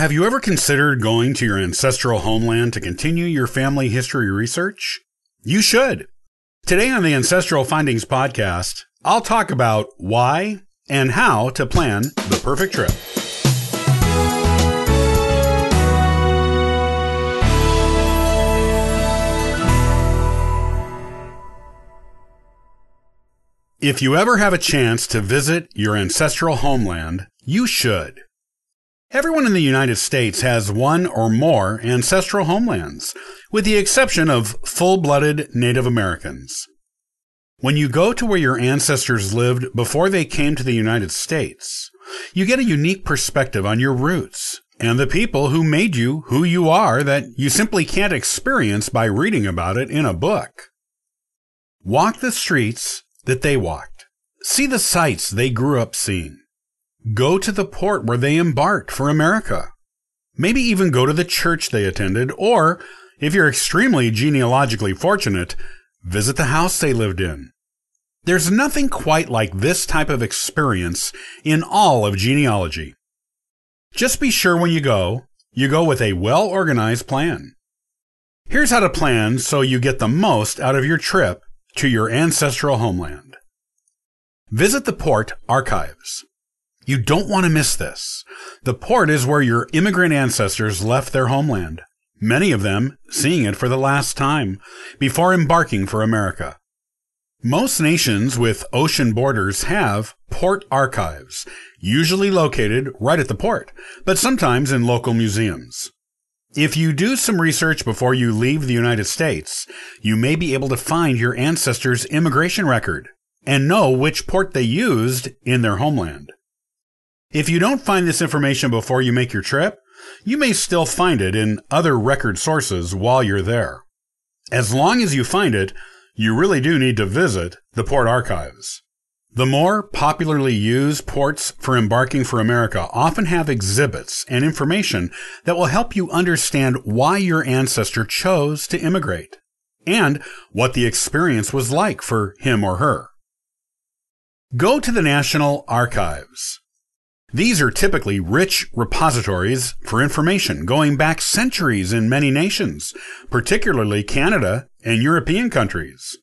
Have you ever considered going to your ancestral homeland to continue your family history research? You should. Today on the Ancestral Findings podcast, I'll talk about why and how to plan the perfect trip. If you ever have a chance to visit your ancestral homeland, you should. Everyone in the United States has one or more ancestral homelands, with the exception of full blooded Native Americans. When you go to where your ancestors lived before they came to the United States, you get a unique perspective on your roots and the people who made you who you are that you simply can't experience by reading about it in a book. Walk the streets that they walked. See the sights they grew up seeing. Go to the port where they embarked for America. Maybe even go to the church they attended, or, if you're extremely genealogically fortunate, visit the house they lived in. There's nothing quite like this type of experience in all of genealogy. Just be sure when you go, you go with a well organized plan. Here's how to plan so you get the most out of your trip to your ancestral homeland. Visit the port archives. You don't want to miss this. The port is where your immigrant ancestors left their homeland, many of them seeing it for the last time before embarking for America. Most nations with ocean borders have port archives, usually located right at the port, but sometimes in local museums. If you do some research before you leave the United States, you may be able to find your ancestors' immigration record and know which port they used in their homeland. If you don't find this information before you make your trip, you may still find it in other record sources while you're there. As long as you find it, you really do need to visit the port archives. The more popularly used ports for embarking for America often have exhibits and information that will help you understand why your ancestor chose to immigrate and what the experience was like for him or her. Go to the National Archives. These are typically rich repositories for information going back centuries in many nations, particularly Canada and European countries.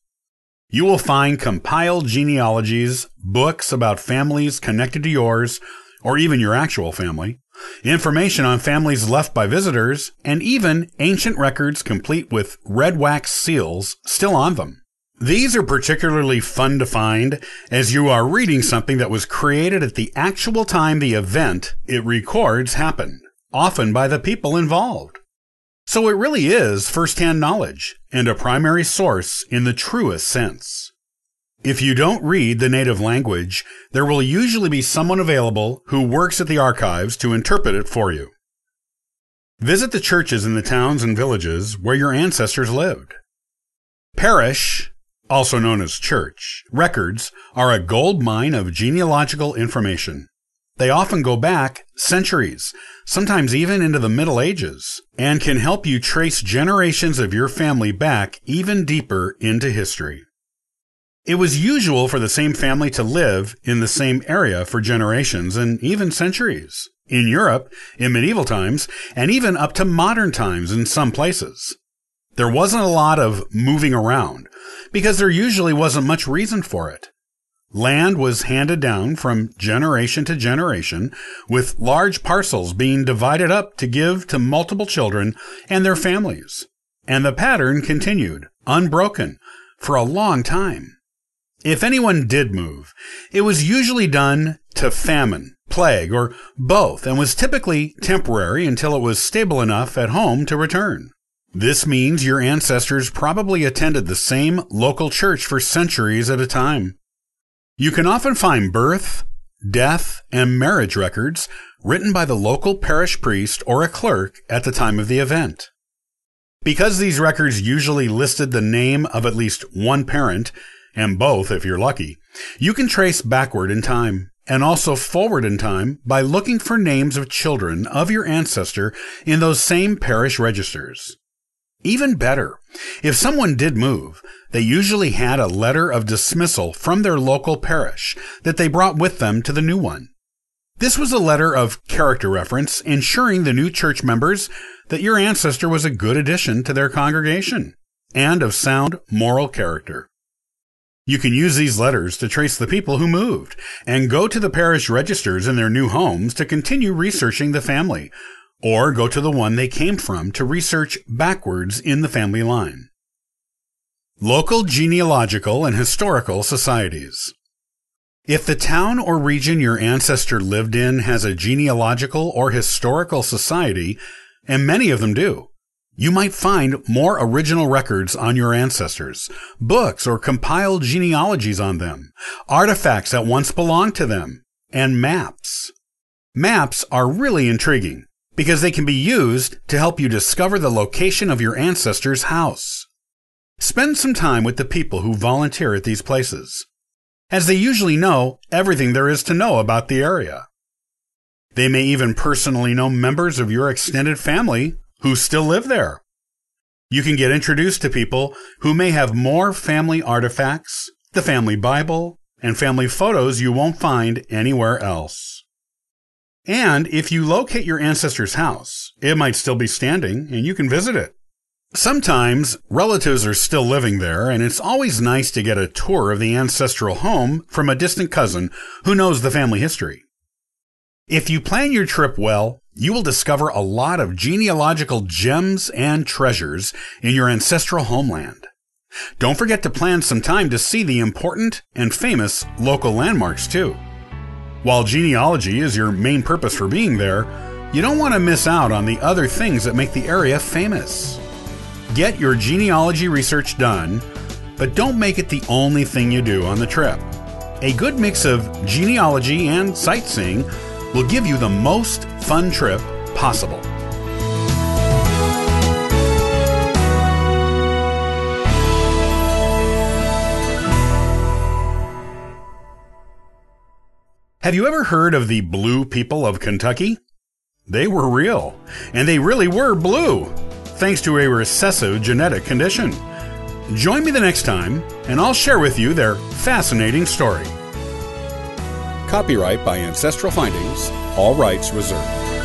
You will find compiled genealogies, books about families connected to yours, or even your actual family, information on families left by visitors, and even ancient records complete with red wax seals still on them. These are particularly fun to find as you are reading something that was created at the actual time the event it records happened, often by the people involved. So it really is first-hand knowledge and a primary source in the truest sense. If you don't read the native language, there will usually be someone available who works at the archives to interpret it for you. Visit the churches in the towns and villages where your ancestors lived. Parish also known as church, records are a gold mine of genealogical information. They often go back centuries, sometimes even into the Middle Ages, and can help you trace generations of your family back even deeper into history. It was usual for the same family to live in the same area for generations and even centuries. In Europe, in medieval times, and even up to modern times in some places. There wasn't a lot of moving around because there usually wasn't much reason for it. Land was handed down from generation to generation, with large parcels being divided up to give to multiple children and their families. And the pattern continued, unbroken, for a long time. If anyone did move, it was usually done to famine, plague, or both, and was typically temporary until it was stable enough at home to return. This means your ancestors probably attended the same local church for centuries at a time. You can often find birth, death, and marriage records written by the local parish priest or a clerk at the time of the event. Because these records usually listed the name of at least one parent, and both if you're lucky, you can trace backward in time and also forward in time by looking for names of children of your ancestor in those same parish registers. Even better, if someone did move, they usually had a letter of dismissal from their local parish that they brought with them to the new one. This was a letter of character reference, ensuring the new church members that your ancestor was a good addition to their congregation and of sound moral character. You can use these letters to trace the people who moved and go to the parish registers in their new homes to continue researching the family, or go to the one they came from to research backwards in the family line. Local genealogical and historical societies. If the town or region your ancestor lived in has a genealogical or historical society, and many of them do, you might find more original records on your ancestors, books or compiled genealogies on them, artifacts that once belonged to them, and maps. Maps are really intriguing because they can be used to help you discover the location of your ancestor's house. Spend some time with the people who volunteer at these places, as they usually know everything there is to know about the area. They may even personally know members of your extended family who still live there. You can get introduced to people who may have more family artifacts, the family Bible, and family photos you won't find anywhere else. And if you locate your ancestor's house, it might still be standing and you can visit it. Sometimes relatives are still living there, and it's always nice to get a tour of the ancestral home from a distant cousin who knows the family history. If you plan your trip well, you will discover a lot of genealogical gems and treasures in your ancestral homeland. Don't forget to plan some time to see the important and famous local landmarks too. While genealogy is your main purpose for being there, you don't want to miss out on the other things that make the area famous. Get your genealogy research done, but don't make it the only thing you do on the trip. A good mix of genealogy and sightseeing will give you the most fun trip possible. Have you ever heard of the blue people of Kentucky? They were real, and they really were blue, thanks to a recessive genetic condition. Join me the next time, and I'll share with you their fascinating story. Copyright by Ancestral Findings, all rights reserved.